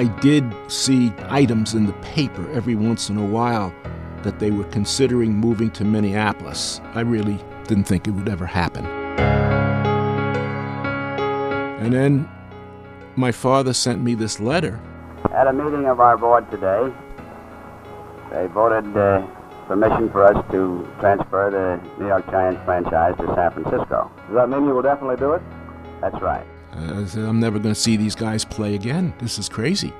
I did see items in the paper every once in a while that they were considering moving to Minneapolis. I really didn't think it would ever happen. And then my father sent me this letter. At a meeting of our board today, they voted uh, permission for us to transfer the New York Giants franchise to San Francisco. Does that mean you will definitely do it? That's right. Uh, I said, I'm never going to see these guys play again. This is crazy.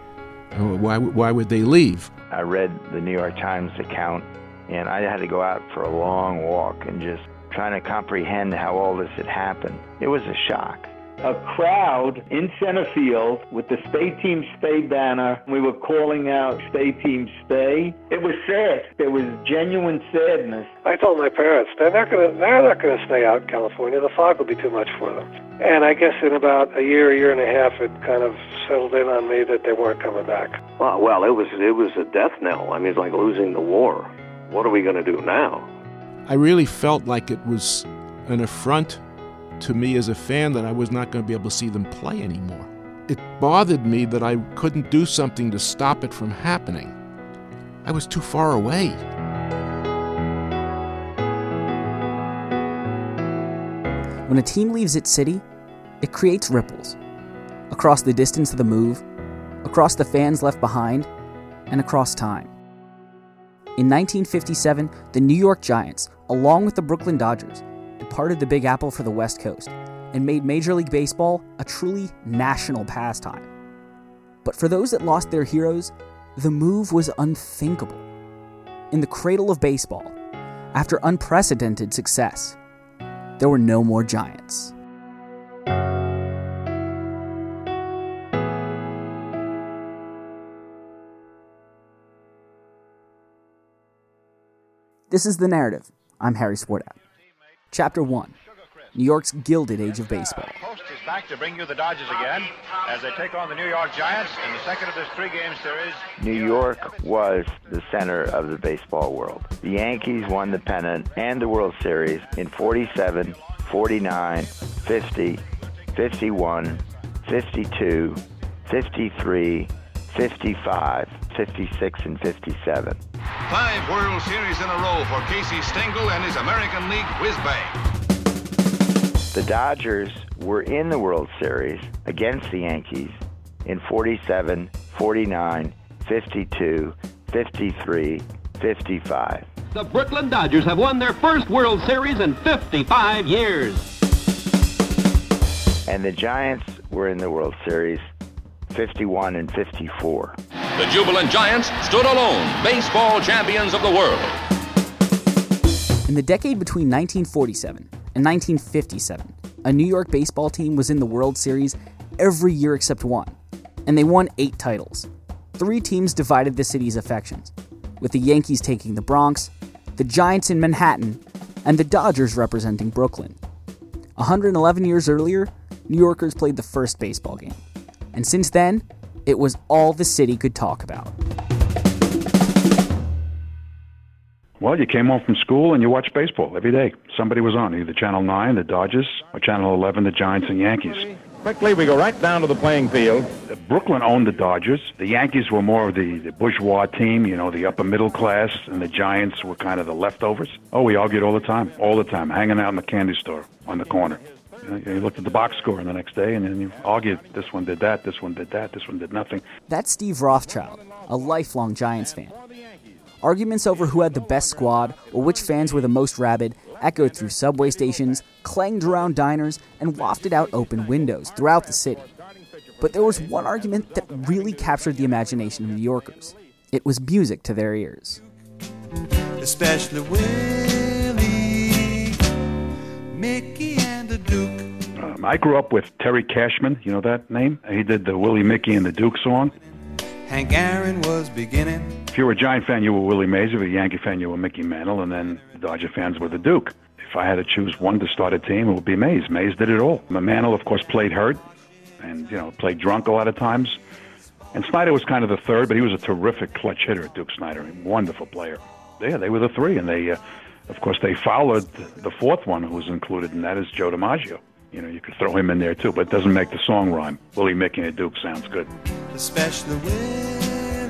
Uh, why, why would they leave? I read the New York Times account, and I had to go out for a long walk and just trying to comprehend how all this had happened. It was a shock a crowd in center field with the Stay Team Stay banner. We were calling out Stay Team Stay. It was sad. There was genuine sadness. I told my parents they're not going to they're not going to stay out in California. The fog will be too much for them. And I guess in about a year, a year and a half, it kind of settled in on me that they weren't coming back. Well, well, it was it was a death knell. I mean, it's like losing the war. What are we going to do now? I really felt like it was an affront to me as a fan that I was not going to be able to see them play anymore. It bothered me that I couldn't do something to stop it from happening. I was too far away. When a team leaves its city, it creates ripples across the distance of the move, across the fans left behind, and across time. In 1957, the New York Giants, along with the Brooklyn Dodgers, departed the Big Apple for the West Coast and made Major League Baseball a truly national pastime. But for those that lost their heroes, the move was unthinkable. In the cradle of baseball, after unprecedented success, there were no more Giants. This is The Narrative. I'm Harry Swartout. Chapter 1 New York's Gilded Age of Baseball. Uh, Host is back to bring you the Dodgers again as they take on the New York Giants in the second of this three game series. New York was the center of the baseball world. The Yankees won the pennant and the World Series in 47, 49, 50, 51, 52, 53, 55, 56, and 57. Five World Series in a row for Casey Stengel and his American League whiz bang. The Dodgers were in the World Series against the Yankees in 47, 49, 52, 53, 55. The Brooklyn Dodgers have won their first World Series in 55 years. And the Giants were in the World Series 51 and 54. The jubilant Giants stood alone, baseball champions of the world. In the decade between 1947 and 1957, a New York baseball team was in the World Series every year except one, and they won eight titles. Three teams divided the city's affections, with the Yankees taking the Bronx, the Giants in Manhattan, and the Dodgers representing Brooklyn. 111 years earlier, New Yorkers played the first baseball game, and since then, it was all the city could talk about. Well, you came home from school and you watched baseball every day. Somebody was on, either Channel 9, the Dodgers, or Channel 11, the Giants and Yankees. Quickly, we go right down to the playing field. Uh, Brooklyn owned the Dodgers. The Yankees were more of the, the bourgeois team, you know, the upper middle class, and the Giants were kind of the leftovers. Oh, we argued all the time, all the time, hanging out in the candy store on the corner. You, you looked at the box score the next day, and then you argued. This one did that. This one did that. This one did nothing. That's Steve Rothschild, a lifelong Giants fan. Arguments over who had the best squad or which fans were the most rabid echoed through subway stations, clanged around diners, and wafted out open windows throughout the city. But there was one argument that really captured the imagination of New Yorkers. It was music to their ears. Especially Willie, Mickey, and the Duke. Um, I grew up with Terry Cashman. You know that name? He did the Willie, Mickey, and the Duke song. Hank Aaron was beginning. If you were a Giant fan, you were Willie Mays. If you were a Yankee fan, you were Mickey Mantle. And then the Dodger fans were the Duke. If I had to choose one to start a team, it would be Mays. Mays did it all. Mantle, of course, played hurt and, you know, played drunk a lot of times. And Snider was kind of the third, but he was a terrific clutch hitter, at Duke Snider. Wonderful player. Yeah, they were the three. And they, uh, of course, they followed the fourth one who was included, and that is Joe DiMaggio. You know, you could throw him in there too, but it doesn't make the song rhyme. Willie Mickey and the Duke sounds good. especially Willie,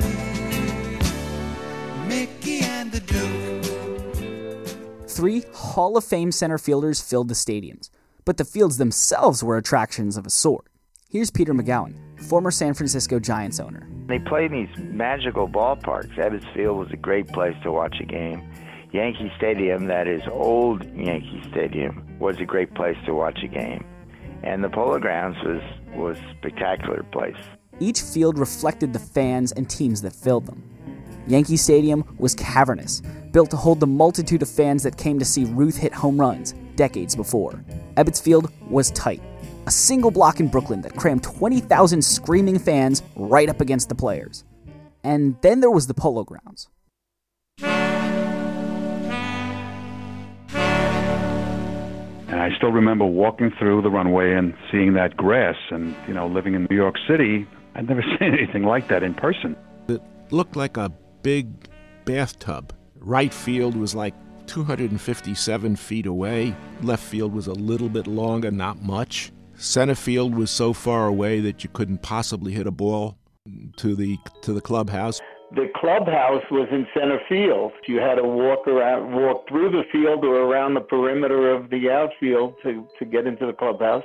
Mickey, and the Duke. Three Hall of Fame center fielders filled the stadiums, but the fields themselves were attractions of a sort. Here's Peter Magowan, former San Francisco Giants owner. They played in these magical ballparks. Ebbets Field was a great place to watch a game. Yankee Stadium, that is old Yankee Stadium, was a great place to watch a game. And the Polo Grounds was was a spectacular place. Each field reflected the fans and teams that filled them. Yankee Stadium was cavernous, built to hold the multitude of fans that came to see Ruth hit home runs decades before. Ebbets Field was tight, a single block in Brooklyn that crammed 20,000 screaming fans right up against the players. And then there was the Polo Grounds. And I still remember walking through the runway and seeing that grass. And, you know, living in New York City, I'd never seen anything like that in person. It looked like a big bathtub. Right field was like 257 feet away. Left field was a little bit longer, not much. Center field was so far away that you couldn't possibly hit a ball to the to the clubhouse. The clubhouse was in center field. You had to walk around, walk through the field or around the perimeter of the outfield to, to get into the clubhouse.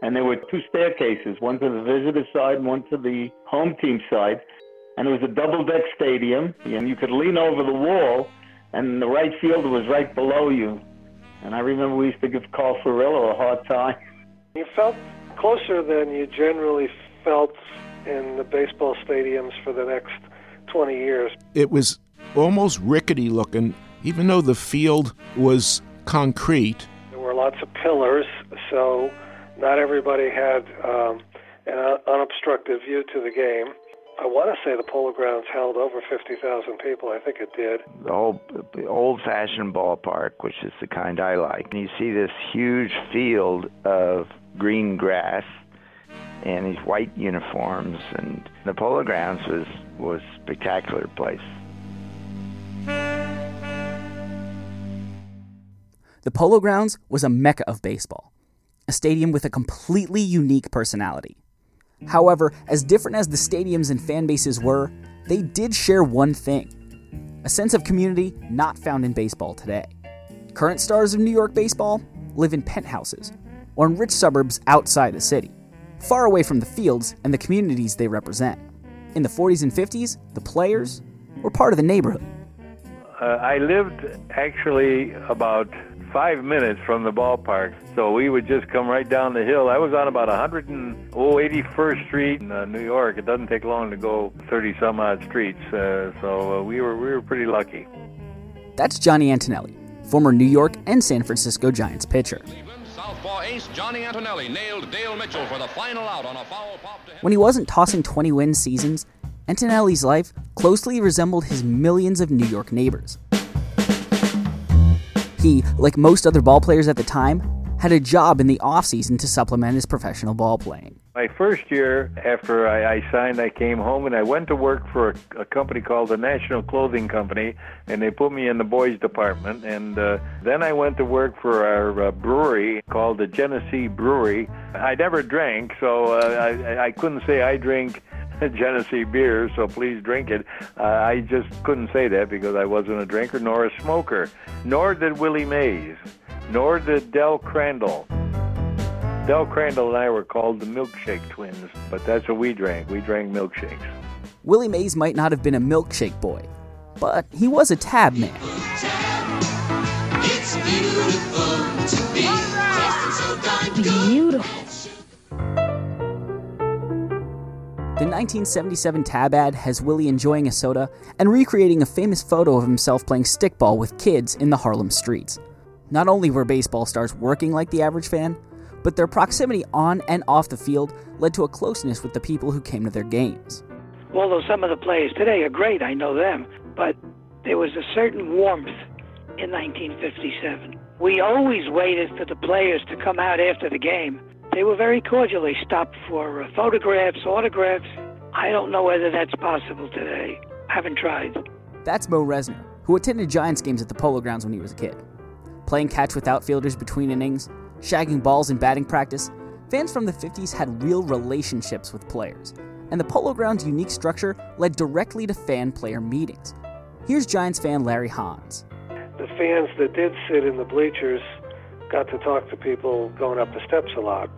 And there were two staircases, one to the visitor side and one to the home team side. And it was a double deck stadium, and you could lean over the wall, and the right field was right below you. And I remember we used to give Carl Furillo a hard time. You felt closer than you generally felt in the baseball stadiums for the next 20 years. It was almost rickety looking, even though the field was concrete. There were lots of pillars, so not everybody had um, an unobstructed view to the game. I want to say the Polo Grounds held over 50,000 people. I think it did. The whole old fashioned ballpark, which is the kind I like. And you see this huge field of green grass and these white uniforms and the Polo Grounds was was a spectacular place. The Polo Grounds was a mecca of baseball, a stadium with a completely unique personality. However, as different as the stadiums and fan bases were, they did share one thing a sense of community not found in baseball today. Current stars of New York baseball live in penthouses or in rich suburbs outside the city, far away from the fields and the communities they represent. In the 40s and 50s, the players were part of the neighborhood. Uh, I lived actually about five minutes from the ballpark, so we would just come right down the hill. I was on about 181st Street in uh, New York. It doesn't take long to go 30 some odd streets, uh, so uh, we were we were pretty lucky. That's Johnny Antonelli, former New York and San Francisco Giants pitcher. Southpaw ace Johnny Antonelli nailed Dale Mitchell for the final out on a foul pop When he wasn't tossing 20 win seasons, Antonelli's life closely resembled his millions of New York neighbors. He, like most other ballplayers at the time, had a job in the offseason to supplement his professional ball playing. My first year after I, I signed, I came home and I went to work for a, a company called the National Clothing Company, and they put me in the boys department. And uh, then I went to work for our uh, brewery called the Genesee Brewery. I never drank, so uh, I, I couldn't say I drink Genesee beer, so please drink it. Uh, I just couldn't say that because I wasn't a drinker nor a smoker. Nor did Willie Mays, nor did Del Crandall. Del Crandall and I were called the Milkshake Twins, but that's what we drank. We drank milkshakes. Willie Mays might not have been a milkshake boy, but he was a tab man. It's beautiful to be so. Beautiful. The 1977 tab ad has Willie enjoying a soda and recreating a famous photo of himself playing stickball with kids in the Harlem streets. Not only were baseball stars working like the average fan, but their proximity on and off the field led to a closeness with the people who came to their games. Although some of the players today are great, I know them, but there was a certain warmth in 1957. We always waited for the players to come out after the game. They were very cordial. They stopped for uh, photographs, autographs. I don't know whether that's possible today. Haven't tried. That's Mo Resner, who attended Giants games at the Polo Grounds when he was a kid. Playing catch with outfielders between innings, shagging balls in batting practice, fans from the 50s had real relationships with players, and the Polo Grounds' unique structure led directly to fan player meetings. Here's Giants fan Larry Hans. The fans that did sit in the bleachers got to talk to people going up the steps a lot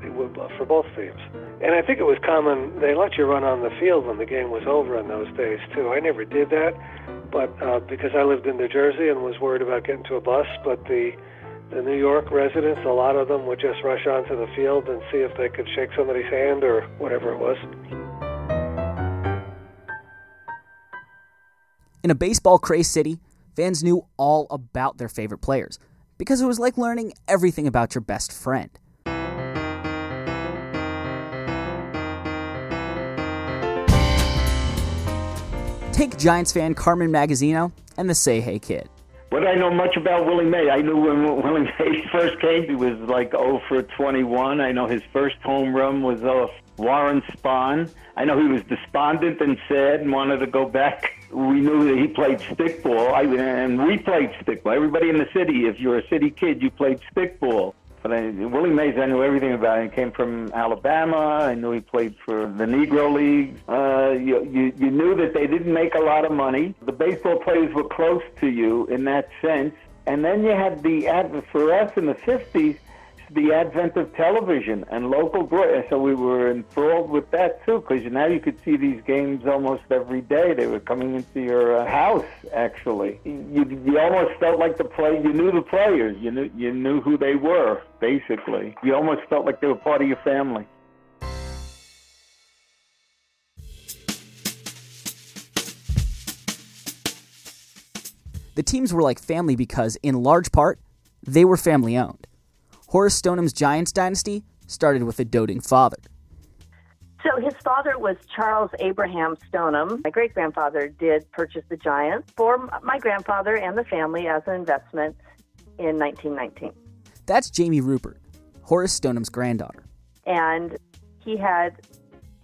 for both teams. And I think it was common, they let you run on the field when the game was over in those days, too. I never did that, but uh, because I lived in New Jersey and was worried about getting to a bus, but the the New York residents, a lot of them would just rush onto the field and see if they could shake somebody's hand or whatever it was. In a baseball crazed city, fans knew all about their favorite players because it was like learning everything about your best friend. Take Giants fan Carmen Magazzino and the Say Hey Kid. What I know much about Willie May, I knew when Willie May first came, he was like 0 for 21. I know his first home run was off Warren Spahn. I know he was despondent and sad and wanted to go back. We knew that he played stickball, I, and we played stickball. Everybody in the city, if you're a city kid, you played stickball. But I, Willie Mays, I knew everything about. He came from Alabama. I knew he played for the Negro League. Uh, you, you, you knew that they didn't make a lot of money. The baseball players were close to you in that sense. And then you had the, for us in the 50s, the advent of television and local broadcast. So we were enthralled with that too, because now you could see these games almost every day. They were coming into your uh, house. Actually, you you almost felt like the play. You knew the players. You knew you knew who they were. Basically, you almost felt like they were part of your family. The teams were like family because, in large part, they were family owned. Horace Stoneham's Giants dynasty started with a doting father. So his father was Charles Abraham Stoneham. My great grandfather did purchase the Giants for my grandfather and the family as an investment in 1919. That's Jamie Rupert, Horace Stoneham's granddaughter. And he had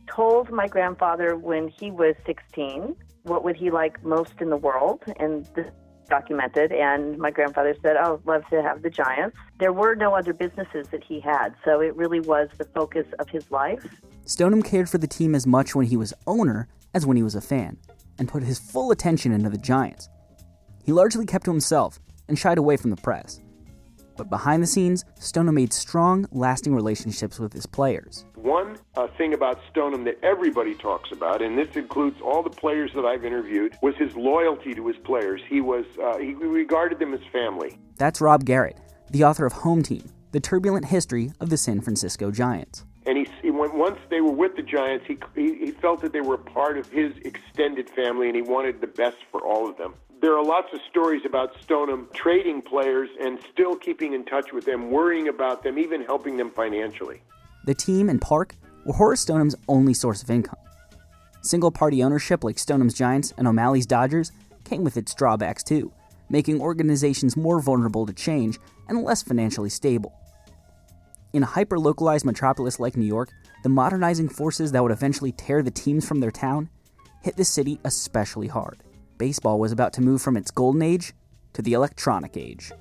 told my grandfather when he was 16 what would he like most in the world, and this documented. And my grandfather said, "Oh, love to have the Giants." There were no other businesses that he had, so it really was the focus of his life. Stoneham cared for the team as much when he was owner as when he was a fan, and put his full attention into the Giants. He largely kept to himself and shied away from the press. But behind the scenes, Stoneham made strong, lasting relationships with his players. One uh, thing about Stoneham that everybody talks about, and this includes all the players that I've interviewed, was his loyalty to his players. He was uh, he regarded them as family. That's Rob Garratt, the author of Home Team: The Turbulent History of the San Francisco Giants. And he, he once they were with the Giants, he, he he felt that they were a part of his extended family, and he wanted the best for all of them there are lots of stories about Stoneham trading players and still keeping in touch with them, worrying about them, even helping them financially. The team and park were Horace Stoneham's only source of income. Single party ownership like Stoneham's Giants and O'Malley's Dodgers came with its drawbacks too, making organizations more vulnerable to change and less financially stable. In a hyper localized metropolis like New York, the modernizing forces that would eventually tear the teams from their town hit the city especially hard baseball was about to move from its golden age to the electronic age.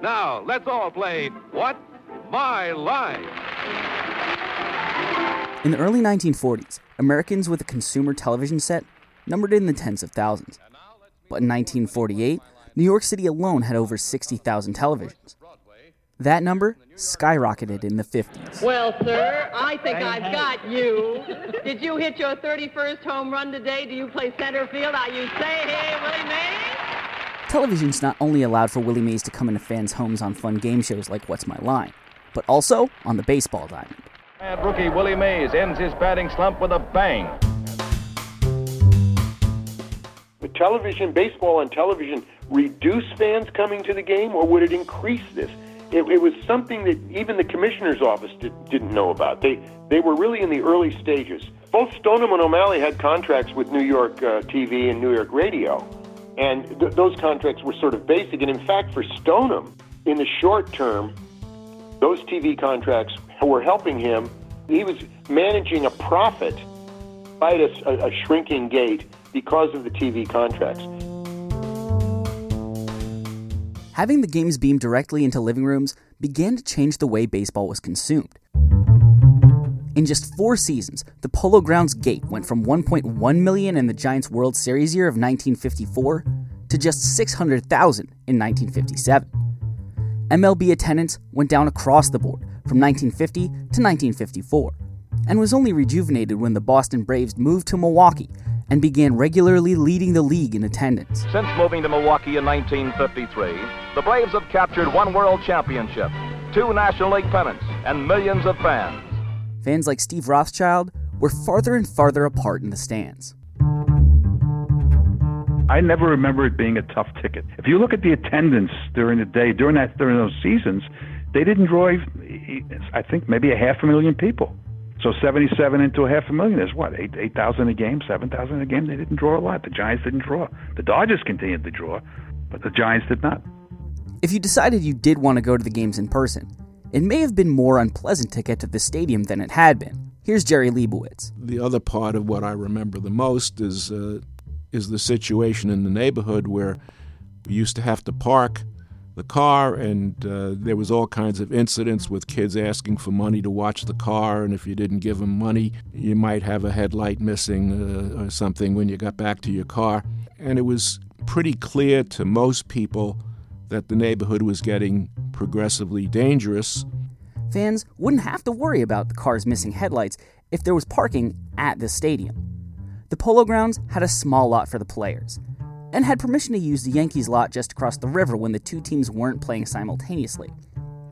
Now, let's all play What's My Line. In the early 1940s, Americans with a consumer television set numbered in the tens of thousands. But in 1948, New York City alone had over 60,000 televisions. That number skyrocketed in the 50s. Well, sir, I think I've got you. Did you hit your 31st home run today? Do you play center field? Are you say, hey, Willie Mays? Television's not only allowed for Willie Mays to come into fans' homes on fun game shows like What's My Line, but also on the baseball diamond. And rookie Willie Mays ends his batting slump with a bang. Would television, baseball on television, reduce fans coming to the game, or would it increase this? It, it, was something that even the commissioner's office did, didn't know about. They they were really in the early stages. Both Stoneham and O'Malley had contracts with New York uh, TV and New York Radio, and th- those contracts were sort of basic. And in fact, for Stoneham, in the short term, those TV contracts were helping him. He was managing a profit by a, a shrinking gate because of the TV contracts. Having the games beamed directly into living rooms began to change the way baseball was consumed. In just four seasons, the Polo Grounds gate went from 1.1 million in the Giants World Series year of 1954 to just 600,000 in 1957. MLB attendance went down across the board from 1950 to 1954 and was only rejuvenated when the Boston Braves moved to Milwaukee and began regularly leading the league in attendance. Since moving to Milwaukee in 1953, the Braves have captured one World Championship, two National League pennants, and millions of fans. Fans like Steve Rothschild were farther and farther apart in the stands. I never remember it being a tough ticket. If you look at the attendance during the day, during that during those seasons, they didn't draw. I think maybe a half a million people. So 77 into a half a million is what? 8 8,000 a game, 7,000 a game. They didn't draw a lot. The Giants didn't draw. The Dodgers continued to draw, but the Giants did not. If you decided you did want to go to the games in person, it may have been more unpleasant to get to the stadium than it had been. Here's Jerry Leibowitz. The other part of what I remember the most is uh, is the situation in the neighborhood where we used to have to park the car, and uh, there was all kinds of incidents with kids asking for money to watch the car, and if you didn't give them money, you might have a headlight missing uh, or something when you got back to your car. And it was pretty clear to most people that the neighborhood was getting progressively dangerous. Fans wouldn't have to worry about the car's missing headlights if there was parking at the stadium. The Polo Grounds had a small lot for the players, and had permission to use the Yankees lot just across the river when the two teams weren't playing simultaneously.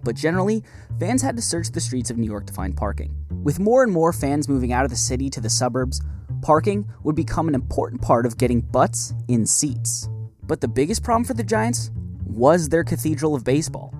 But generally, fans had to search the streets of New York to find parking. With more and more fans moving out of the city to the suburbs, parking would become an important part of getting butts in seats. But the biggest problem for the Giants was their Cathedral of Baseball.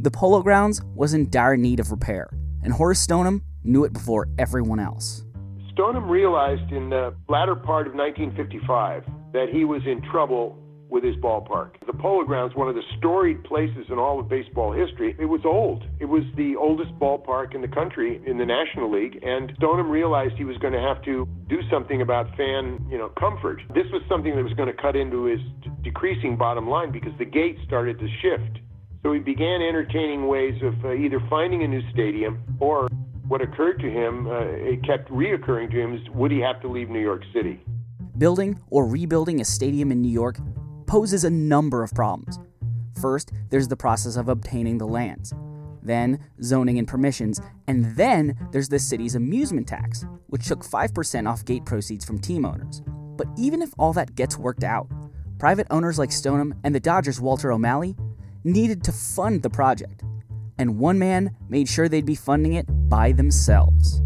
The Polo Grounds was in dire need of repair, and Horace Stoneham knew it before everyone else. Stoneham realized in the latter part of 1955 that he was in trouble with his ballpark. The Polo Grounds, one of the storied places in all of baseball history, it was old. It was the oldest ballpark in the country in the National League, and Stoneham realized he was going to have to do something about fan, you know, comfort. This was something that was going to cut into his decreasing bottom line because the gate started to shift. So he began entertaining ways of uh, either finding a new stadium or what occurred to him, uh, it kept reoccurring to him, is would he have to leave New York City? Building or rebuilding a stadium in New York poses a number of problems. First, there's the process of obtaining the lands, then zoning and permissions, and then there's the city's amusement tax, which took 5% off gate proceeds from team owners. But even if all that gets worked out, private owners like Stoneham and the Dodgers' Walter O'Malley needed to fund the project. And one man made sure they'd be funding it by themselves.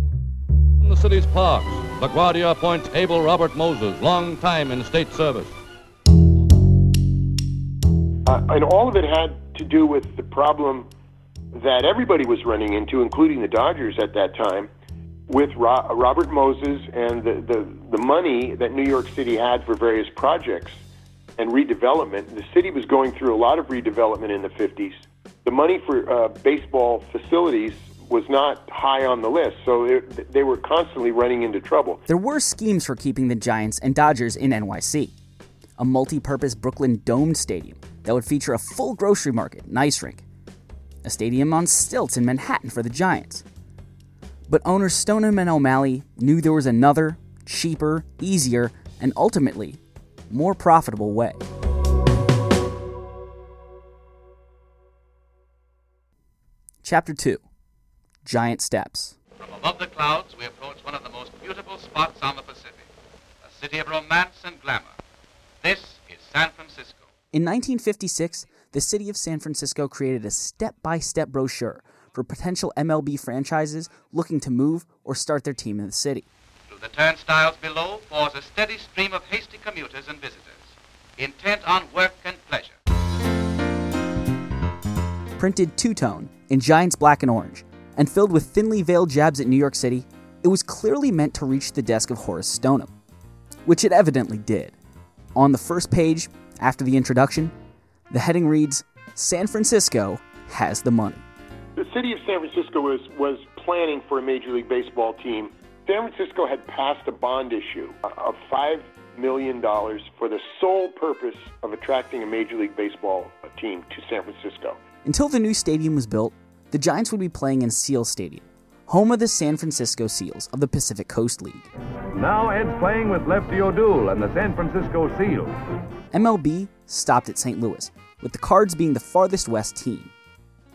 In the city's parks, LaGuardia appoints able Robert Moses, long time in state service. Uh, and all of it had to do with the problem that everybody was running into, including the Dodgers at that time, with Ro- Robert Moses and the, the, the money that New York City had for various projects and redevelopment. The city was going through a lot of redevelopment in the 50s. The money for uh, baseball facilities was not high on the list, so it, they were constantly running into trouble. There were schemes for keeping the Giants and Dodgers in NYC. A multi purpose Brooklyn domed stadium that would feature a full grocery market and ice rink. A stadium on stilts in Manhattan for the Giants. But owners Stoneham and O'Malley knew there was another, cheaper, easier, and ultimately more profitable way. Chapter 2 Giant Steps. From above the clouds, we approach one of the most beautiful spots on the Pacific, a city of romance and glamour. This is San Francisco. In 1956, the city of San Francisco created a step by step brochure for potential MLB franchises looking to move or start their team in the city. Through the turnstiles below pours a steady stream of hasty commuters and visitors, intent on work and pleasure. Printed two tone in Giants black and orange, and filled with thinly veiled jabs at New York City, it was clearly meant to reach the desk of Horace Stoneham, which it evidently did. On the first page, after the introduction, the heading reads San Francisco has the money. The city of San Francisco was, was planning for a Major League Baseball team. San Francisco had passed a bond issue uh, of $5 million for the sole purpose of attracting a Major League Baseball team to San Francisco. Until the new stadium was built, the Giants would be playing in Seal Stadium, home of the San Francisco Seals of the Pacific Coast League. Now Ed's playing with Lefty O'Doul and the San Francisco Seals. MLB stopped at St. Louis, with the Cards being the farthest west team.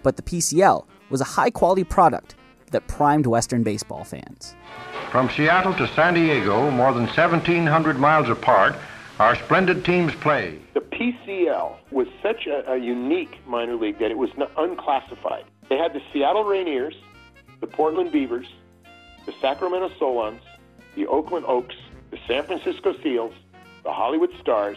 But the PCL was a high quality product that primed Western baseball fans. From Seattle to San Diego, more than 1,700 miles apart, our splendid teams play. The PCL was such a, a unique minor league that it was not unclassified. They had the Seattle Rainiers, the Portland Beavers, the Sacramento Solons, the Oakland Oaks, the San Francisco Seals, the Hollywood Stars,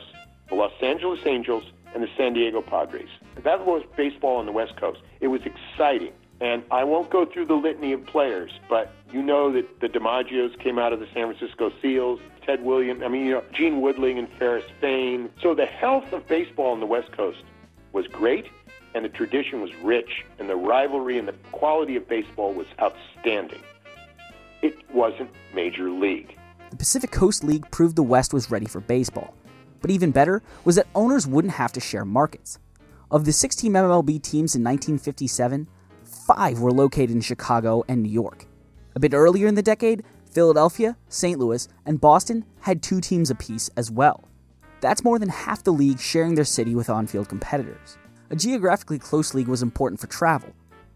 the Los Angeles Angels, and the San Diego Padres. That was baseball on the West Coast. It was exciting. And I won't go through the litany of players, but you know that the DiMaggios came out of the San Francisco Seals, Ted Williams, I mean, you know, Gene Woodling and Ferris Fain. So the health of baseball on the West Coast was great, and the tradition was rich, and the rivalry and the quality of baseball was outstanding. It wasn't Major League. The Pacific Coast League proved the West was ready for baseball. But even better was that owners wouldn't have to share markets. Of the 16 MLB teams in 1957, five were located in Chicago and New York. A bit earlier in the decade, Philadelphia, St. Louis, and Boston had two teams apiece as well. That's more than half the league sharing their city with on field competitors. A geographically close league was important for travel,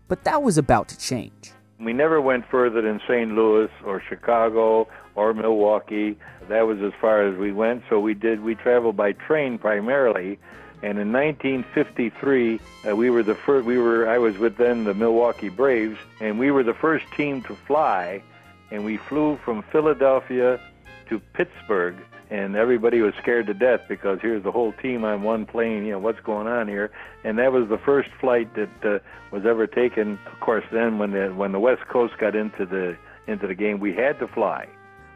but that was about to change. We never went further than St. Louis or Chicago or Milwaukee. That was as far as we went. So we did. We traveled by train primarily. And in 1953, uh, we were the first. We were. I was with then the Milwaukee Braves, and we were the first team to fly. And we flew from Philadelphia to Pittsburgh, and everybody was scared to death because here's the whole team on one plane. You know what's going on here? And that was the first flight that uh, was ever taken. Of course, then when the when the West Coast got into the into the game, we had to fly.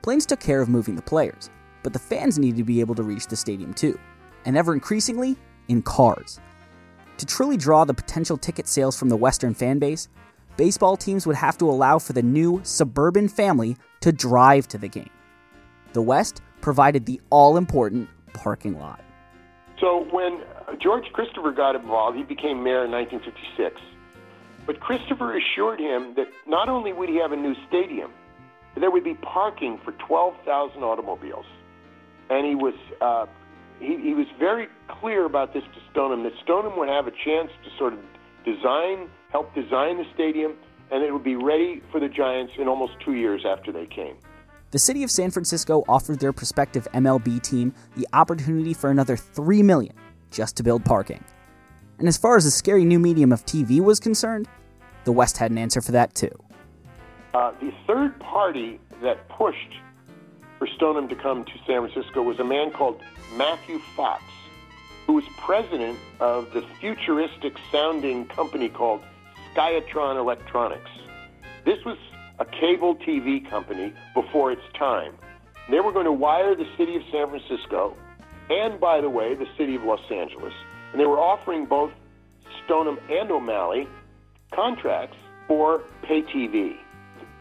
Planes took care of moving the players, but the fans needed to be able to reach the stadium too, and ever increasingly in cars. To truly draw the potential ticket sales from the Western fan base, baseball teams would have to allow for the new suburban family to drive to the game. The West provided the all important parking lot. So when George Christopher got involved, he became mayor in 1956. But Christopher assured him that not only would he have a new stadium, there would be parking for 12,000 automobiles. And he was uh, he, he was very clear about this to Stoneham that Stoneham would have a chance to sort of design, help design the stadium, and it would be ready for the Giants in almost two years after they came. The city of San Francisco offered their prospective MLB team the opportunity for another 3 million just to build parking. And as far as the scary new medium of TV was concerned, the West had an answer for that too. Uh, the third party that pushed for Stoneham to come to San Francisco was a man called Matthew Fox, who was president of the futuristic sounding company called Skiatron Electronics. This was a cable TV company before its time. They were going to wire the city of San Francisco and, by the way, the city of Los Angeles. And they were offering both Stoneham and O'Malley contracts for pay TV.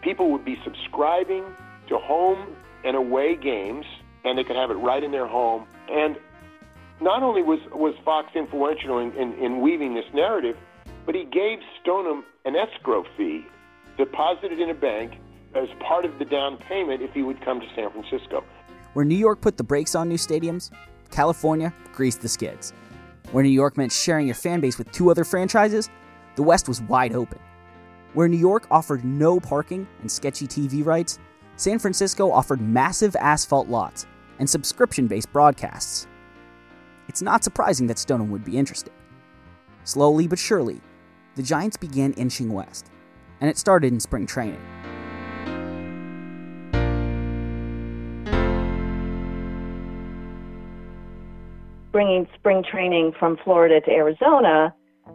People would be subscribing to home and away games, and they could have it right in their home. And not only was, was Fox influential in, in, in weaving this narrative, but he gave Stoneham an escrow fee deposited in a bank as part of the down payment if he would come to San Francisco. Where New York put the brakes on new stadiums, California greased the skids. Where New York meant sharing your fan base with two other franchises, the West was wide open. Where New York offered no parking and sketchy TV rights, San Francisco offered massive asphalt lots and subscription based broadcasts. It's not surprising that Stoneham would be interested. Slowly but surely, the Giants began inching west, and it started in spring training. Bringing spring training from Florida to Arizona,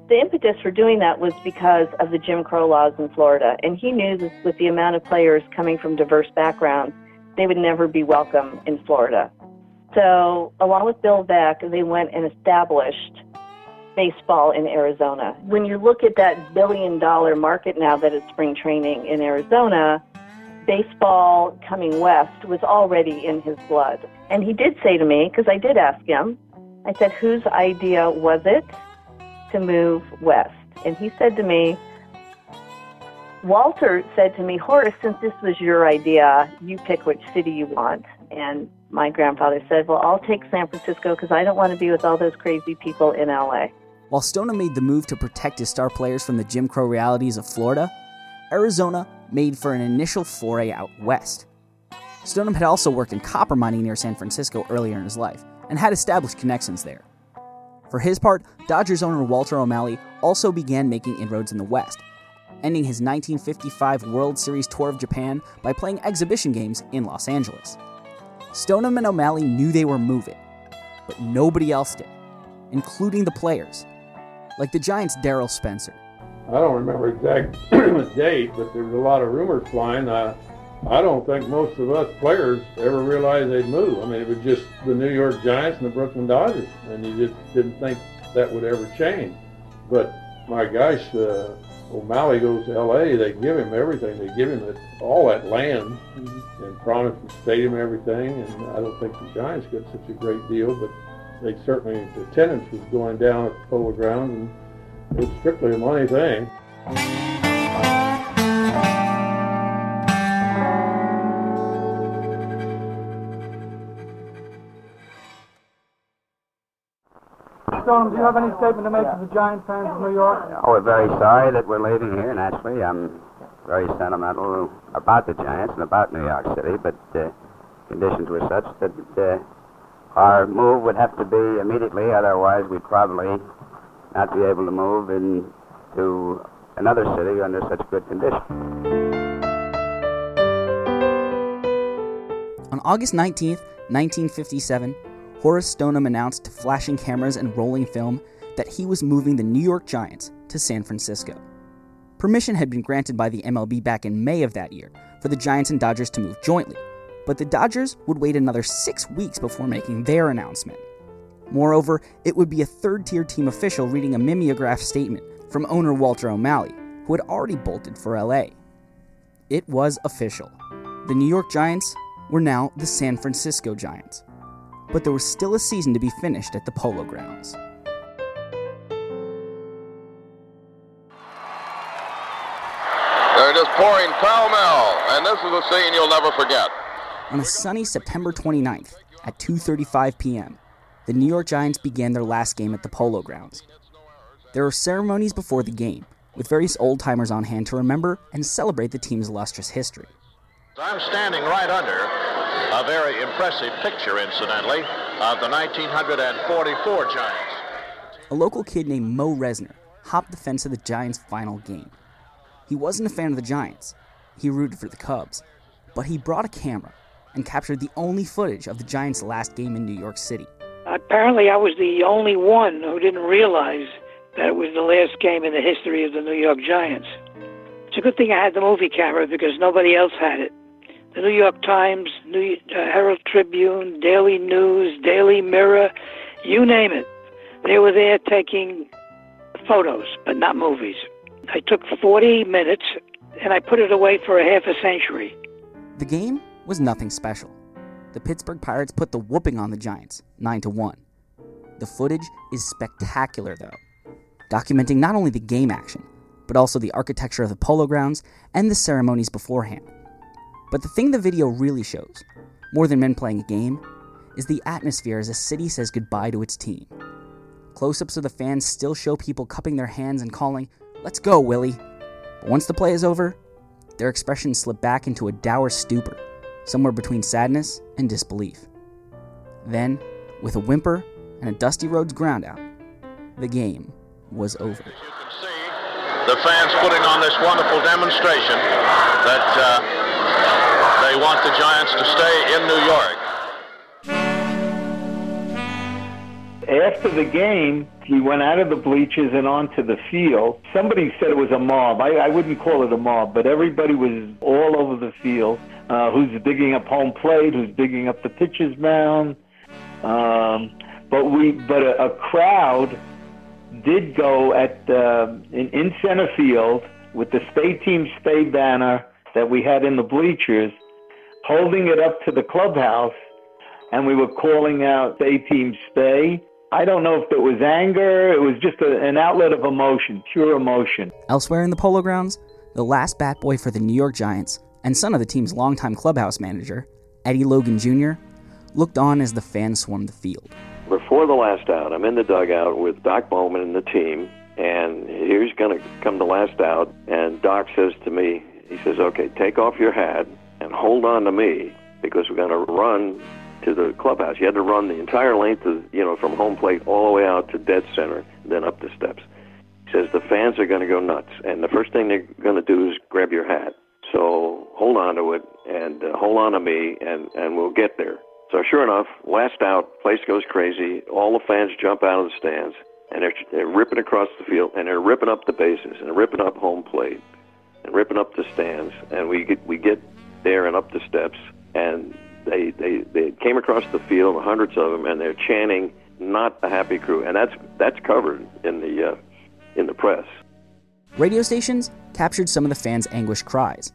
the impetus for doing that was because of the Jim Crow laws in Florida. And he knew that with the amount of players coming from diverse backgrounds, they would never be welcome in Florida. So, along with Bill Veeck, they went and established baseball in Arizona. When you look at that billion dollar market now that is spring training in Arizona, baseball coming west was already in his blood. And he did say to me, because I did ask him, I said, whose idea was it to move west? And he said to me, Walter said to me, Horace, since this was your idea, you pick which city you want. And my grandfather said, Well, I'll take San Francisco because I don't want to be with all those crazy people in LA. While Stoneham made the move to protect his star players from the Jim Crow realities of Florida, Arizona made for an initial foray out west. Stoneham had also worked in copper mining near San Francisco earlier in his life and had established connections there. For his part, Dodgers owner Walter O'Malley also began making inroads in the West, ending his 1955 World Series tour of Japan by playing exhibition games in Los Angeles. Stoneham and O'Malley knew they were moving, but nobody else did, including the players, like the Giants' Daryl Spencer. I don't remember exact date, but there was a lot of rumors flying. Uh, I don't think most of us players ever realized they'd move. I mean, it was just the New York Giants and the Brooklyn Dodgers, and you just didn't think that would ever change. But my gosh, uh, O'Malley goes to L.A. They give him everything. They give him it, all that land mm-hmm. and promise the stadium and everything. And I don't think the Giants got such a great deal, but they certainly the attendance was going down at the Polo Grounds, and it was strictly a money thing. Stoneham, do you have any statement to make to the Giant fans of New York? Oh, we're very sorry that we're leaving here, naturally. I'm very sentimental about the Giants and about New York City, but uh, conditions were such that uh, our move would have to be immediately, otherwise we'd probably not be able to move into another city under such good conditions. On August 19th, 1957, Horace Stoneham announced to flashing cameras and rolling film that he was moving the New York Giants to San Francisco. Permission had been granted by the MLB back in May of that year for the Giants and Dodgers to move jointly, but the Dodgers would wait another six weeks before making their announcement. Moreover, it would be a third tier team official reading a mimeograph statement from owner Walter O'Malley, who had already bolted for LA. It was official. The New York Giants were now the San Francisco Giants but there was still a season to be finished at the Polo Grounds. They're just pouring pell mell, and this is a scene you'll never forget. On a sunny September 29th at 2:35 p.m., the New York Giants began their last game at the Polo Grounds. There were ceremonies before the game, with various old timers on hand to remember and celebrate the team's illustrious history. I'm standing right under a very impressive picture, incidentally, of the 1944 Giants. A local kid named Mo Resner hopped the fence of the Giants' final game. He wasn't a fan of the Giants, he rooted for the Cubs, but he brought a camera and captured the only footage of the Giants' last game in New York City. Apparently, I was the only one who didn't realize that it was the last game in the history of the New York Giants. It's a good thing I had the movie camera because nobody else had it the New York Times, New uh, Herald Tribune, Daily News, Daily Mirror, you name it. They were there taking photos, but not movies. I took 40 minutes and I put it away for a half a century. The game was nothing special. The Pittsburgh Pirates put the whooping on the Giants, 9 to 1. The footage is spectacular though, documenting not only the game action, but also the architecture of the polo grounds and the ceremonies beforehand. But the thing the video really shows, more than men playing a game, is the atmosphere as a city says goodbye to its team. Close ups of the fans still show people cupping their hands and calling, Let's go, Willie! But once the play is over, their expressions slip back into a dour stupor, somewhere between sadness and disbelief. Then, with a whimper and a Dusty Rhodes ground out, the game was over. As you can see, the fans putting on this wonderful demonstration that uh, they want the Giants to stay in New York. After the game, he went out of the bleachers and onto the field. Somebody said it was a mob. I, I wouldn't call it a mob, but everybody was all over the field. Uh, who's digging up home plate? Who's digging up the pitcher's mound? Um, but we, but a, a crowd did go at uh, in, in center field with the state team stay banner that we had in the bleachers holding it up to the clubhouse, and we were calling out "Stay Team Stay." I don't know if it was anger. It was just a, an outlet of emotion, pure emotion. Elsewhere in the Polo Grounds, the last bat boy for the New York Giants and son of the team's longtime clubhouse manager, Eddie Logan Jr., looked on as the fans swarmed the field. Before the last out, I'm in the dugout with Doc Bowman and the team, and here's going to come the last out. And Doc says to me, he says, "Okay, take off your hat and hold on to me because we're going to run to the clubhouse. You had to run the entire length of, you know, from home plate all the way out to dead center, then up the steps." He says the fans are going to go nuts, and the first thing they're going to do is grab your hat. So hold on to it and uh, hold on to me, and and we'll get there. So sure enough, last out, place goes crazy. All the fans jump out of the stands, and they're, they're ripping across the field, and they're ripping up the bases, and ripping up home plate, and ripping up the stands. And we get we get there and up the steps, and they they they came across the field, hundreds of them, and they're chanting "Not a happy crew," and that's that's covered in the uh, in the press. Radio stations captured some of the fans' anguished cries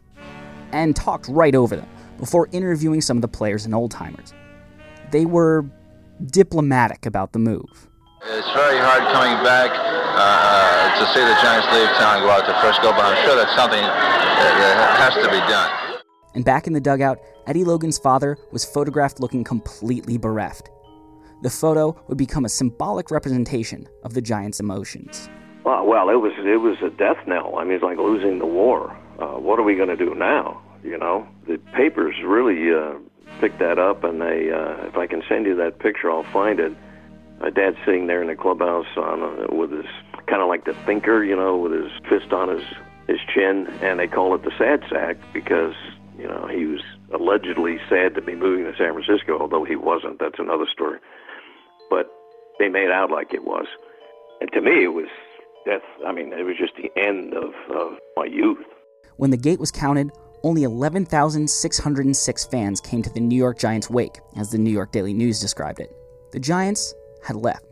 and talked right over them before interviewing some of the players and old timers. They were diplomatic about the move. It's very hard coming back uh, to see the Giants leave town and go out to Frisco, but I'm sure that's something that has to be done. And back in the dugout, Eddie Logan's father was photographed looking completely bereft. The photo would become a symbolic representation of the Giants' emotions. Well, well, it was it was a death knell. I mean, it's like losing the war. Uh, what are we going to do now? You know, the papers really uh, picked that up, and they. Uh, if I can send you that picture, I'll find it. My dad's sitting there in the clubhouse on uh, with his kind of like the thinker, you know, with his fist on his his chin, and they call it the sad sack because you know he was allegedly sad to be moving to San Francisco, although he wasn't. That's another story. But they made out like it was, and to me, it was death. I mean, it was just the end of, of my youth. When the gate was counted, only 11,606 fans came to the New York Giants' wake, as the New York Daily News described it. The Giants had left,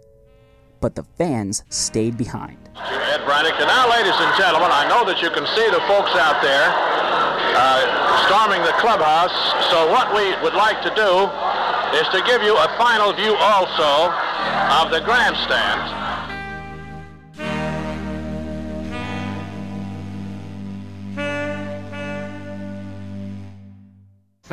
but the fans stayed behind. Ed Brannick. And now, ladies and gentlemen, I know that you can see the folks out there uh, storming the clubhouse. So what we would like to do is to give you a final view also of the grandstand.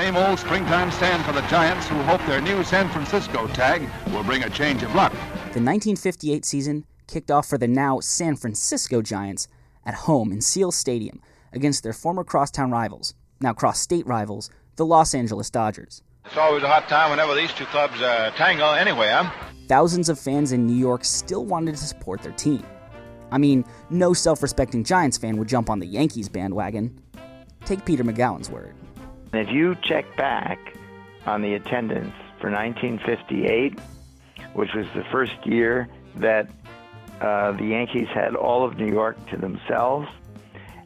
Same old springtime stand for the Giants, who hope their new San Francisco tag will bring a change of luck. The 1958 season kicked off for the now San Francisco Giants at home in Seal Stadium against their former crosstown rivals, now cross state rivals, the Los Angeles Dodgers. It's always a hot time whenever these two clubs uh, tangle anyway, huh? Thousands of fans in New York still wanted to support their team. I mean, no self respecting Giants fan would jump on the Yankees bandwagon. Take Peter Magowan's word. If you check back on the attendance for 1958, which was the first year that uh, the Yankees had all of New York to themselves,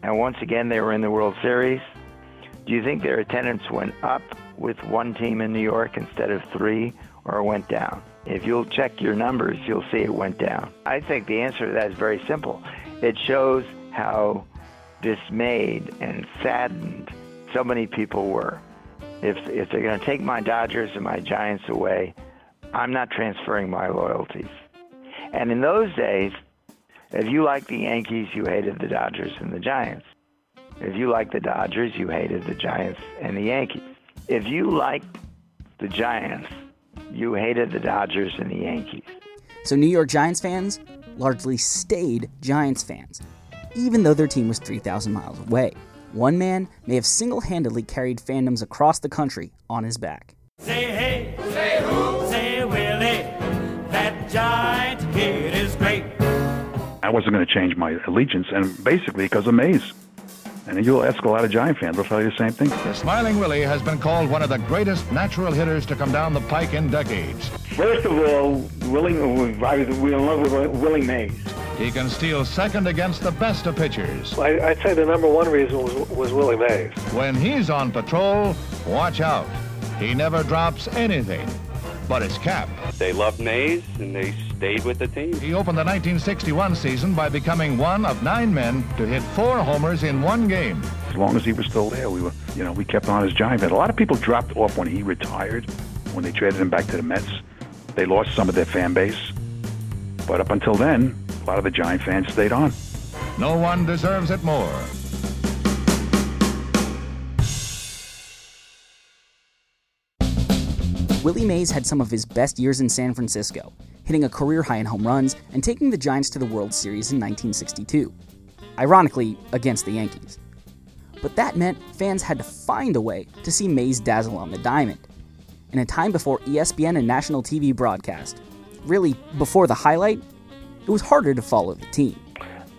and once again they were in the World Series, do you think their attendance went up with one team in New York instead of three, or went down? If you'll check your numbers, you'll see it went down. I think the answer to that is very simple. It shows how dismayed and saddened so many people were. If, if they're going to take my Dodgers and my Giants away, I'm not transferring my loyalties. And in those days, if you liked the Yankees, you hated the Dodgers and the Giants. If you liked the Dodgers, you hated the Giants and the Yankees. If you liked the Giants, you hated the Dodgers and the Yankees. So New York Giants fans largely stayed Giants fans, even though their team was 3,000 miles away. One man may have single handedly carried fandoms across the country on his back. Say hey, say who, say Willie, that giant kid is great. I wasn't going to change my allegiance, and basically because of Mays. And you'll ask a lot of Giant fans, they'll tell you the same thing. The Smiling Willie has been called one of the greatest natural hitters to come down the pike in decades. First of all, Willie, I was in love with Willie Mays. He can steal second against the best of pitchers. I, I'd say the number one reason was, was Willie Mays. When he's on patrol, watch out. He never drops anything but his cap. They loved Mays and they stayed with the team. He opened the 1961 season by becoming one of nine men to hit four homers in one game. As long as he was still there, we were, you know, we kept on as Giant fans. A lot of people dropped off when he retired, when they traded him back to the Mets. They lost some of their fan base. But up until then, a lot of the Giant fans stayed on. No one deserves it more. Willie Mays had some of his best years in San Francisco, hitting a career high in home runs and taking the Giants to the World Series in 1962. Ironically, against the Yankees. But that meant fans had to find a way to see Mays dazzle on the diamond. In a time before ESPN and national TV broadcast, really before the highlight, it was harder to follow the team.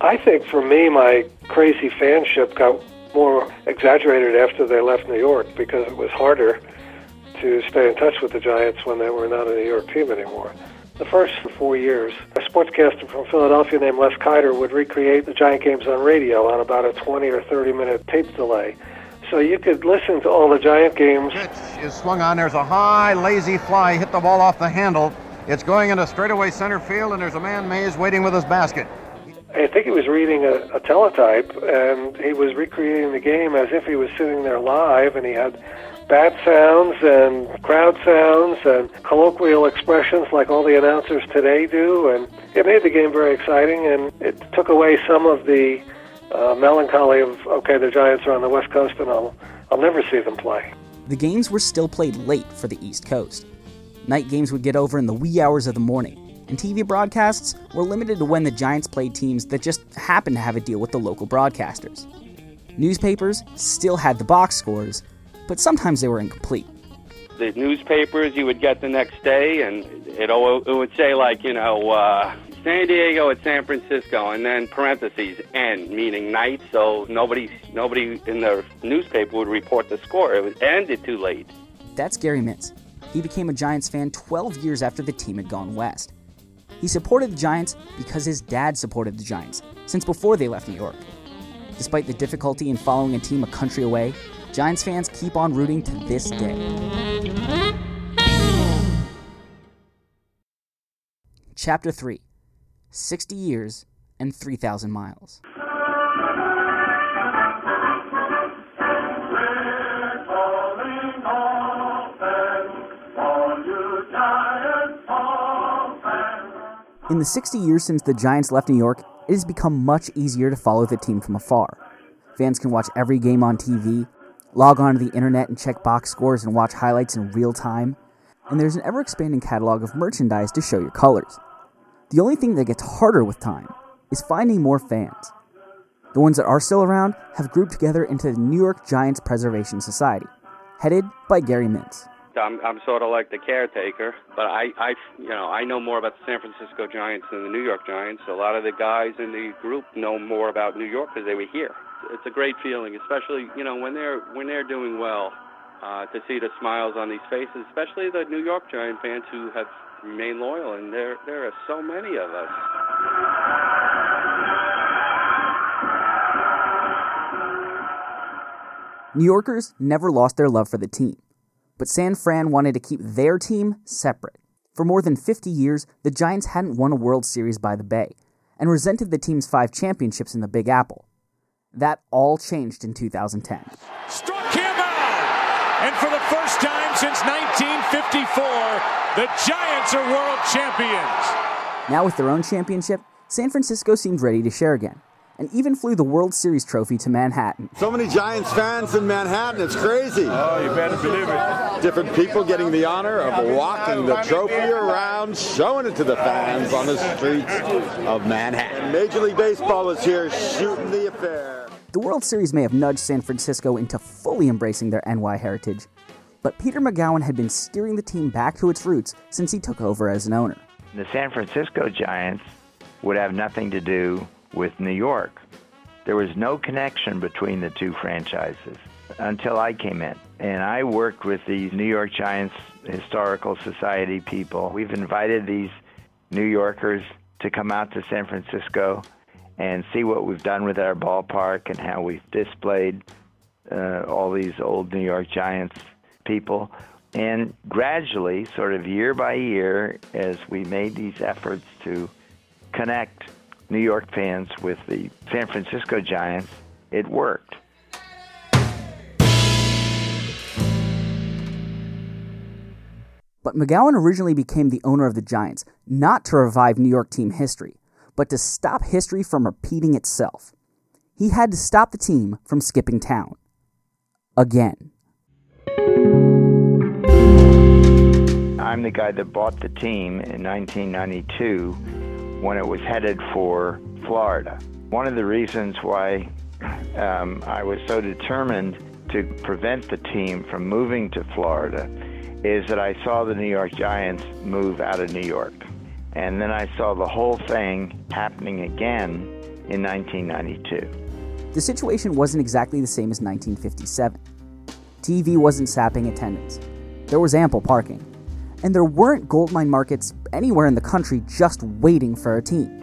I think for me, my crazy fanship got more exaggerated after they left New York because it was harder to stay in touch with the Giants when they were not a New York team anymore. The first four years, a sportscaster from Philadelphia named Les Keiter would recreate the Giant games on radio on about a 20 or 30 minute tape delay. So you could listen to all the Giant games. Pitch is swung on. There's a high, lazy fly. Hit the ball off the handle. It's going into straightaway center field, and there's a man, Mays, waiting with his basket. I think he was reading a, a teletype, and he was recreating the game as if he was sitting there live, and he had bat sounds and crowd sounds and colloquial expressions like all the announcers today do, and it made the game very exciting, and it took away some of the uh, melancholy of okay, the Giants are on the West Coast, and I'll I'll never see them play. The games were still played late for the East Coast. Night games would get over in the wee hours of the morning, and TV broadcasts were limited to when the Giants played teams that just happened to have a deal with the local broadcasters. Newspapers still had the box scores, but sometimes they were incomplete. The newspapers you would get the next day, and it, it would say, like, you know, uh, San Diego at San Francisco, and then parentheses end, meaning night. So nobody, nobody in the newspaper would report the score. It was ended too late. That's Gary Mintz. He became a Giants fan 12 years after the team had gone west. He supported the Giants because his dad supported the Giants since before they left New York. Despite the difficulty in following a team a country away, Giants fans keep on rooting to this day. Chapter 3 60 Years and 3,000 Miles. In the 60 years since the Giants left New York, it has become much easier to follow the team from afar. Fans can watch every game on TV, log on to the internet and check box scores and watch highlights in real time, and there's an ever expanding catalog of merchandise to show your colors. The only thing that gets harder with time is finding more fans. The ones that are still around have grouped together into the New York Giants Preservation Society, headed by Gary Mintz. I'm I'm sort of like the caretaker, but I I you know I know more about the San Francisco Giants than the New York Giants. A lot of the guys in the group know more about New York because they were here. It's a great feeling, especially you know when they're when they're doing well, uh, to see the smiles on these faces, especially the New York Giant fans who have remained loyal, and there there are so many of us. New Yorkers never lost their love for the team, but San Fran wanted to keep their team separate. For more than 50 years, the Giants hadn't won a World Series by the Bay and resented the team's five championships in the Big Apple. That all changed in 2010. Struck him out! And for the first time since 1954, the Giants are world champions. Now, with their own championship, San Francisco seemed ready to share again, and even flew the World Series trophy to Manhattan. So many Giants fans in Manhattan, it's crazy. Oh, you better believe it. Different people getting the honor of walking the trophy around, showing it to the fans on the streets of Manhattan. Major League Baseball is here shooting the affair. The World Series may have nudged San Francisco into fully embracing their NY heritage, but Peter Magowan had been steering the team back to its roots since he took over as an owner. The San Francisco Giants would have nothing to do with New York. There was no connection between the two franchises until I came in. And I worked with these New York Giants Historical Society people. We've invited these New Yorkers to come out to San Francisco and see what we've done with our ballpark and how we've displayed uh, all these old New York Giants people. And gradually, sort of year by year, as we made these efforts to connect New York fans with the San Francisco Giants, it worked. But Magowan originally became the owner of the Giants not to revive New York team history, but to stop history from repeating itself. He had to stop the team from skipping town. Again. I'm the guy that bought the team in 1992 when it was headed for Florida. One of the reasons why um, I was so determined to prevent the team from moving to Florida is that I saw the New York Giants move out of New York. And then I saw the whole thing happening again in 1992. The situation wasn't exactly the same as 1957. TV wasn't sapping attendance. There was ample parking. And there weren't goldmine markets anywhere in the country just waiting for a team.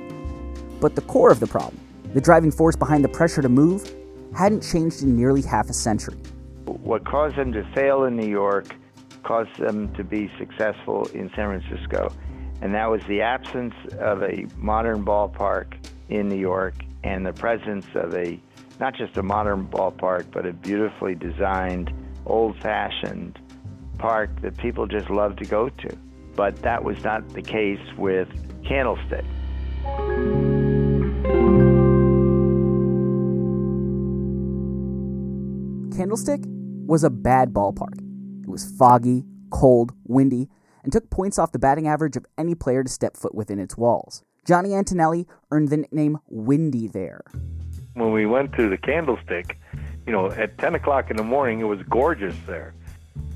But the core of the problem, the driving force behind the pressure to move, hadn't changed in nearly half a century. What caused them to fail in New York caused them to be successful in San Francisco. And that was the absence of a modern ballpark in New York and the presence of a, not just a modern ballpark, but a beautifully designed, old fashioned park that people just love to go to. But that was not the case with Candlestick. Candlestick was a bad ballpark. It was foggy, cold, windy, and took points off the batting average of any player to step foot within its walls. Johnny Antonelli earned the nickname Windy there. When we went to the Candlestick, you know, at 10 o'clock in the morning, it was gorgeous there.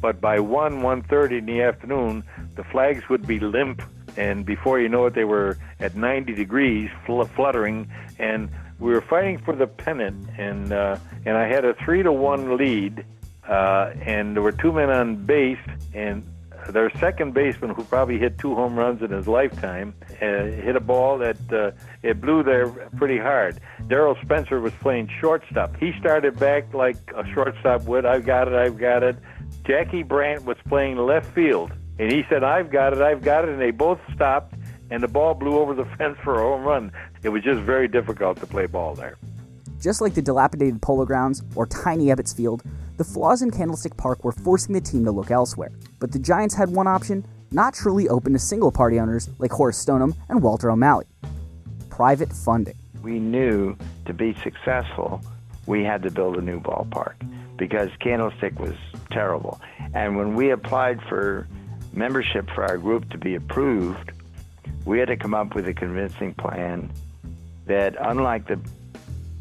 But by 1, 1.30 in the afternoon, the flags would be limp, and before you know it, they were at 90 degrees, fl- fluttering, and we were fighting for the pennant, and uh, and I had a three to one lead, uh, and there were two men on base, and their second baseman, who probably hit two home runs in his lifetime, uh, hit a ball that uh, it blew there pretty hard. Daryl Spencer was playing shortstop. He started back like a shortstop would. I've got it. I've got it. Jackie Brandt was playing left field, and he said, "I've got it. I've got it." And they both stopped, and the ball blew over the fence for a home run. It was just very difficult to play ball there. Just like the dilapidated Polo Grounds or tiny Ebbets Field, the flaws in Candlestick Park were forcing the team to look elsewhere. But the Giants had one option, not truly open to single party owners like Horace Stoneham and Walter O'Malley private funding. We knew to be successful, we had to build a new ballpark because Candlestick was terrible. And when we applied for membership for our group to be approved, we had to come up with a convincing plan that, unlike the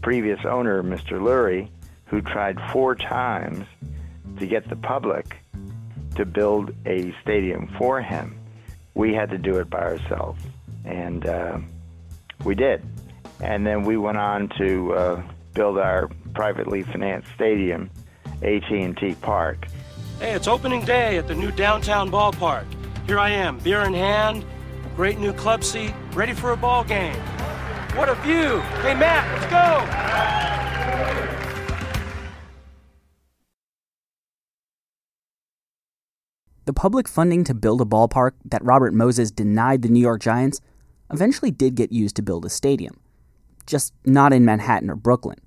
previous owner, Mr. Lurie, who tried four times to get the public to build a stadium for him. We had to do it by ourselves, and uh, we did. And then we went on to uh, build our privately financed stadium, AT&T Park. Hey, it's opening day at the new downtown ballpark. Here I am, beer in hand, great new club seat, ready for a ball game. What a view! Hey, Matt, let's go! The public funding to build a ballpark that Robert Moses denied the New York Giants eventually did get used to build a stadium, just not in Manhattan or Brooklyn.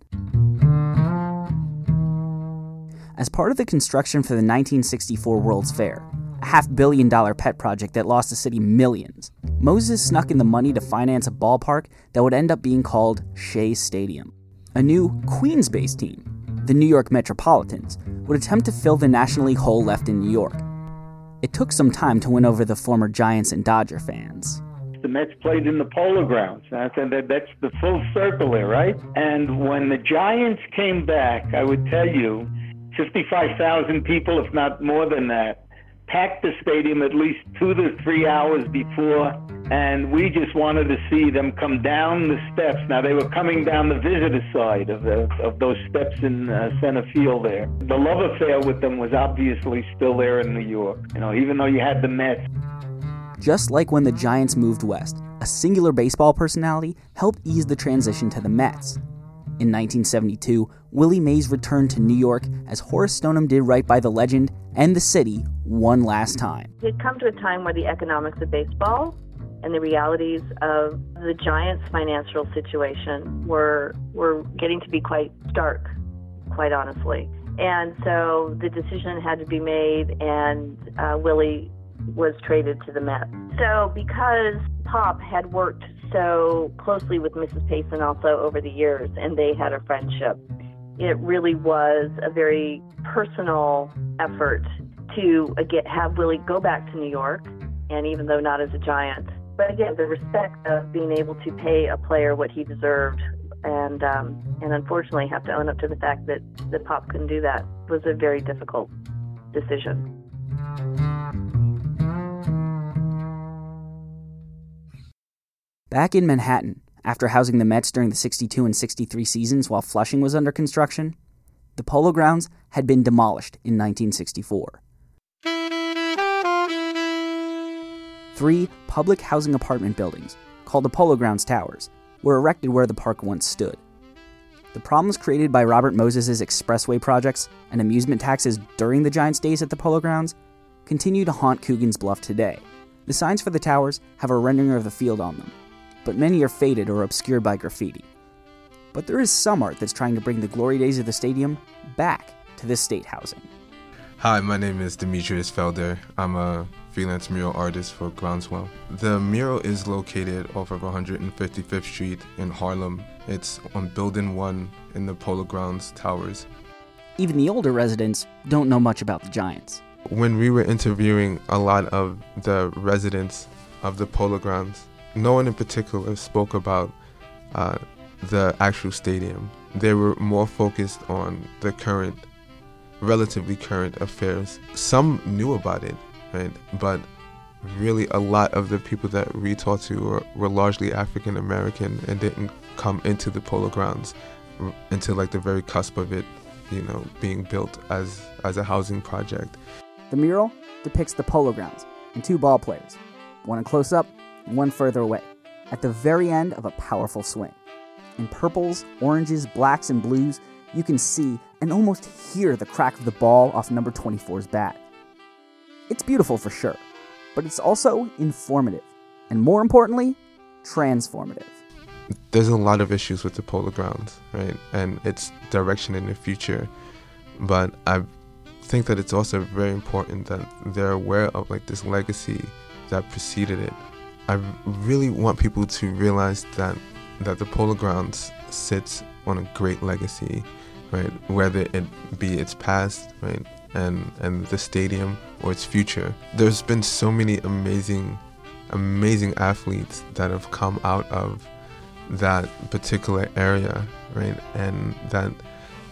As part of the construction for the 1964 World's Fair, a half billion dollar pet project that lost the city millions, Moses snuck in the money to finance a ballpark that would end up being called Shea Stadium. A new Queens based team, the New York Metropolitans, would attempt to fill the National League hole left in New York. It took some time to win over the former Giants and Dodger fans. The Mets played in the Polo Grounds. I said that that's the full circle there, right? And when the Giants came back, I would tell you, 55,000 people, if not more than that, packed the stadium at least two to three hours before. And we just wanted to see them come down the steps. Now, they were coming down the visitor side of, the, of those steps in uh, center field there. The love affair with them was obviously still there in New York, you know, even though you had the Mets. Just like when the Giants moved west, a singular baseball personality helped ease the transition to the Mets. In 1972, Willie Mays returned to New York as Horace Stoneham did right by the legend and the city one last time. It had come to a time where the economics of baseball and the realities of the Giants' financial situation were were getting to be quite stark, quite honestly. And so the decision had to be made, and uh, Willie was traded to the Mets. So because Pop had worked so closely with Mrs. Payson also over the years, and they had a friendship, it really was a very personal effort to get have Willie go back to New York, and even though not as a Giant, but again the respect of being able to pay a player what he deserved, and um, and unfortunately have to own up to the fact that that Pop couldn't do that was a very difficult decision. Back in Manhattan, after housing the Mets during the 62 and 63 seasons while Flushing was under construction, the Polo Grounds had been demolished in 1964. Three public housing apartment buildings, called the Polo Grounds Towers, were erected where the park once stood. The problems created by Robert Moses' expressway projects and amusement taxes during the Giants' days at the Polo Grounds continue to haunt Coogan's Bluff today. The signs for the towers have a rendering of the field on them, but many are faded or obscured by graffiti. But there is some art that's trying to bring the glory days of the stadium back to this state housing. Hi, my name is Demetrius Felder. I'm a freelance mural artist for Groundswell. The mural is located off of 155th Street in Harlem. It's on Building 1 in the Polo Grounds Towers. Even the older residents don't know much about the Giants. When we were interviewing a lot of the residents of the Polo Grounds, no one in particular spoke about uh, the actual stadium. They were more focused on the current, relatively current affairs. Some knew about it, right? But really, a lot of the people that we talked to were, were largely African American and didn't come into the polo grounds until like the very cusp of it, you know, being built as as a housing project. The mural depicts the polo grounds and two ball players, one in close up one further away, at the very end of a powerful swing. In purples, oranges, blacks, and blues, you can see and almost hear the crack of the ball off number 24's bat. It's beautiful for sure, but it's also informative, and more importantly, transformative. There's a lot of issues with the polo grounds, right? And its direction in the future. But I think that it's also very important that they're aware of like this legacy that preceded it I really want people to realize that that the Polo Grounds sits on a great legacy, right? Whether it be its past, right, and and the stadium or its future. There's been so many amazing, amazing athletes that have come out of that particular area, right, and that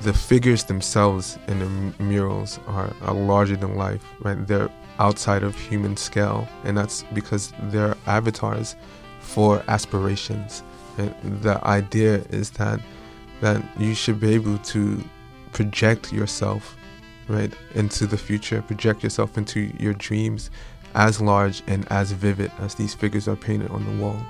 the figures themselves in the murals are, are larger than life, right? They're outside of human scale, and that's because they're avatars for aspirations. And the idea is that that you should be able to project yourself right into the future, project yourself into your dreams as large and as vivid as these figures are painted on the wall.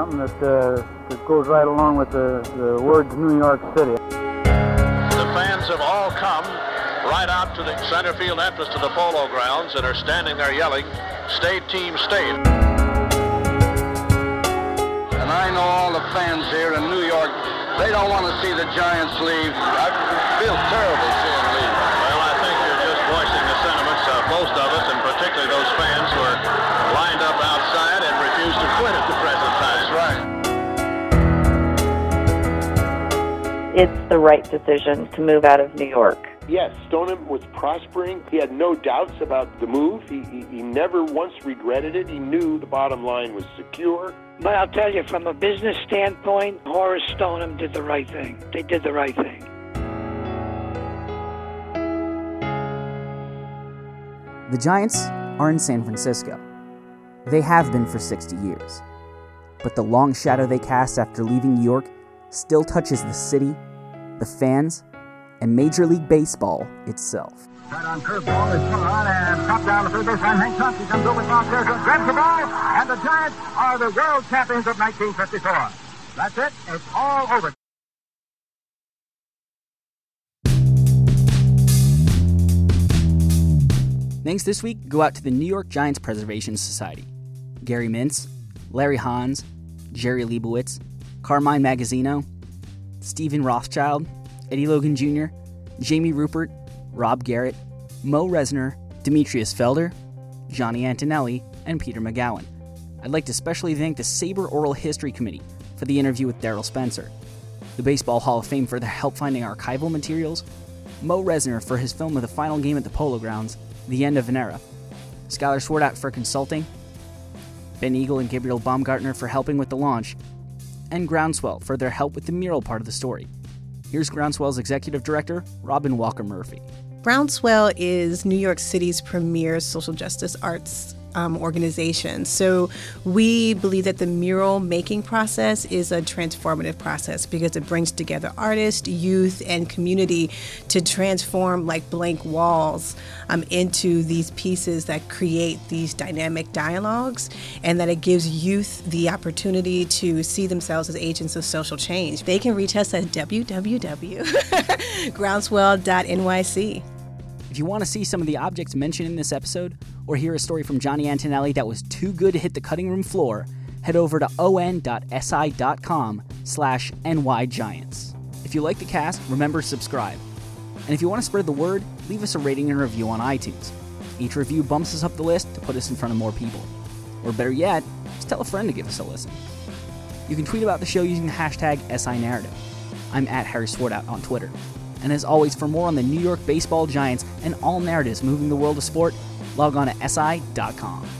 Something that, uh, that goes right along with the, the words New York City. The fans have all come right out to the center field entrance to the polo grounds and are standing there yelling, State Team State. And I know all the fans here in New York, they don't want to see the Giants leave. I feel terrible seeing them leave. Well, I think you're just voicing the sentiments of most of us, and particularly those fans who are It's the right decision to move out of New York. Yes, Stoneham was prospering. He had no doubts about the move. He, he, he never once regretted it. He knew the bottom line was secure. But I'll tell you, from a business standpoint, Horace Stoneham did the right thing. They did the right thing. The Giants are in San Francisco. They have been for 60 years. But the long shadow they cast after leaving New York still touches the city, the fans, and Major League Baseball itself. Right on curveball is swung on and chopped down the third baseline. Hank Chauncey comes over Bob Fairfield, grabs the ball, and the Giants are the world champions of 1954. That's it. It's all over. Thanks this week go out to the New York Giants Preservation Society. Gary Mintz, Larry Hans, Jerry Leibowitz, Carmine Magazzino, Stephen Rothschild, Eddie Logan Jr., Jamie Rupert, Rob Garratt, Mo Resner, Demetrius Felder, Johnny Antonelli, and Peter Magowan. I'd like to especially thank the SABR Oral History Committee for the interview with Daryl Spencer, the Baseball Hall of Fame for their help finding archival materials, Mo Resner for his film of the final game at the Polo Grounds, The End of an Era, Skylar Swartout for consulting, Ben Eagle and Gabriel Baumgartner for helping with the launch, and Groundswell for their help with the mural part of the story. Here's Groundswell's executive director, Robin Walker Murphy. Groundswell is New York City's premier social justice arts um, organization. So we believe that the mural making process is a transformative process because it brings together artists, youth, and community to transform like blank walls um, into these pieces that create these dynamic dialogues and that it gives youth the opportunity to see themselves as agents of social change. They can reach us at www.groundswell.nyc. If you want to see some of the objects mentioned in this episode, or hear a story from Johnny Antonelli that was too good to hit the cutting room floor, head over to on.si.com slash nygiants. If you like the cast, remember to subscribe. And if you want to spread the word, leave us a rating and review on iTunes. Each review bumps us up the list to put us in front of more people. Or better yet, just tell a friend to give us a listen. You can tweet about the show using the hashtag SINarrative. I'm at Harry Swartout on Twitter. And as always, for more on the New York baseball giants and all narratives moving the world of sport, log on to SI.com.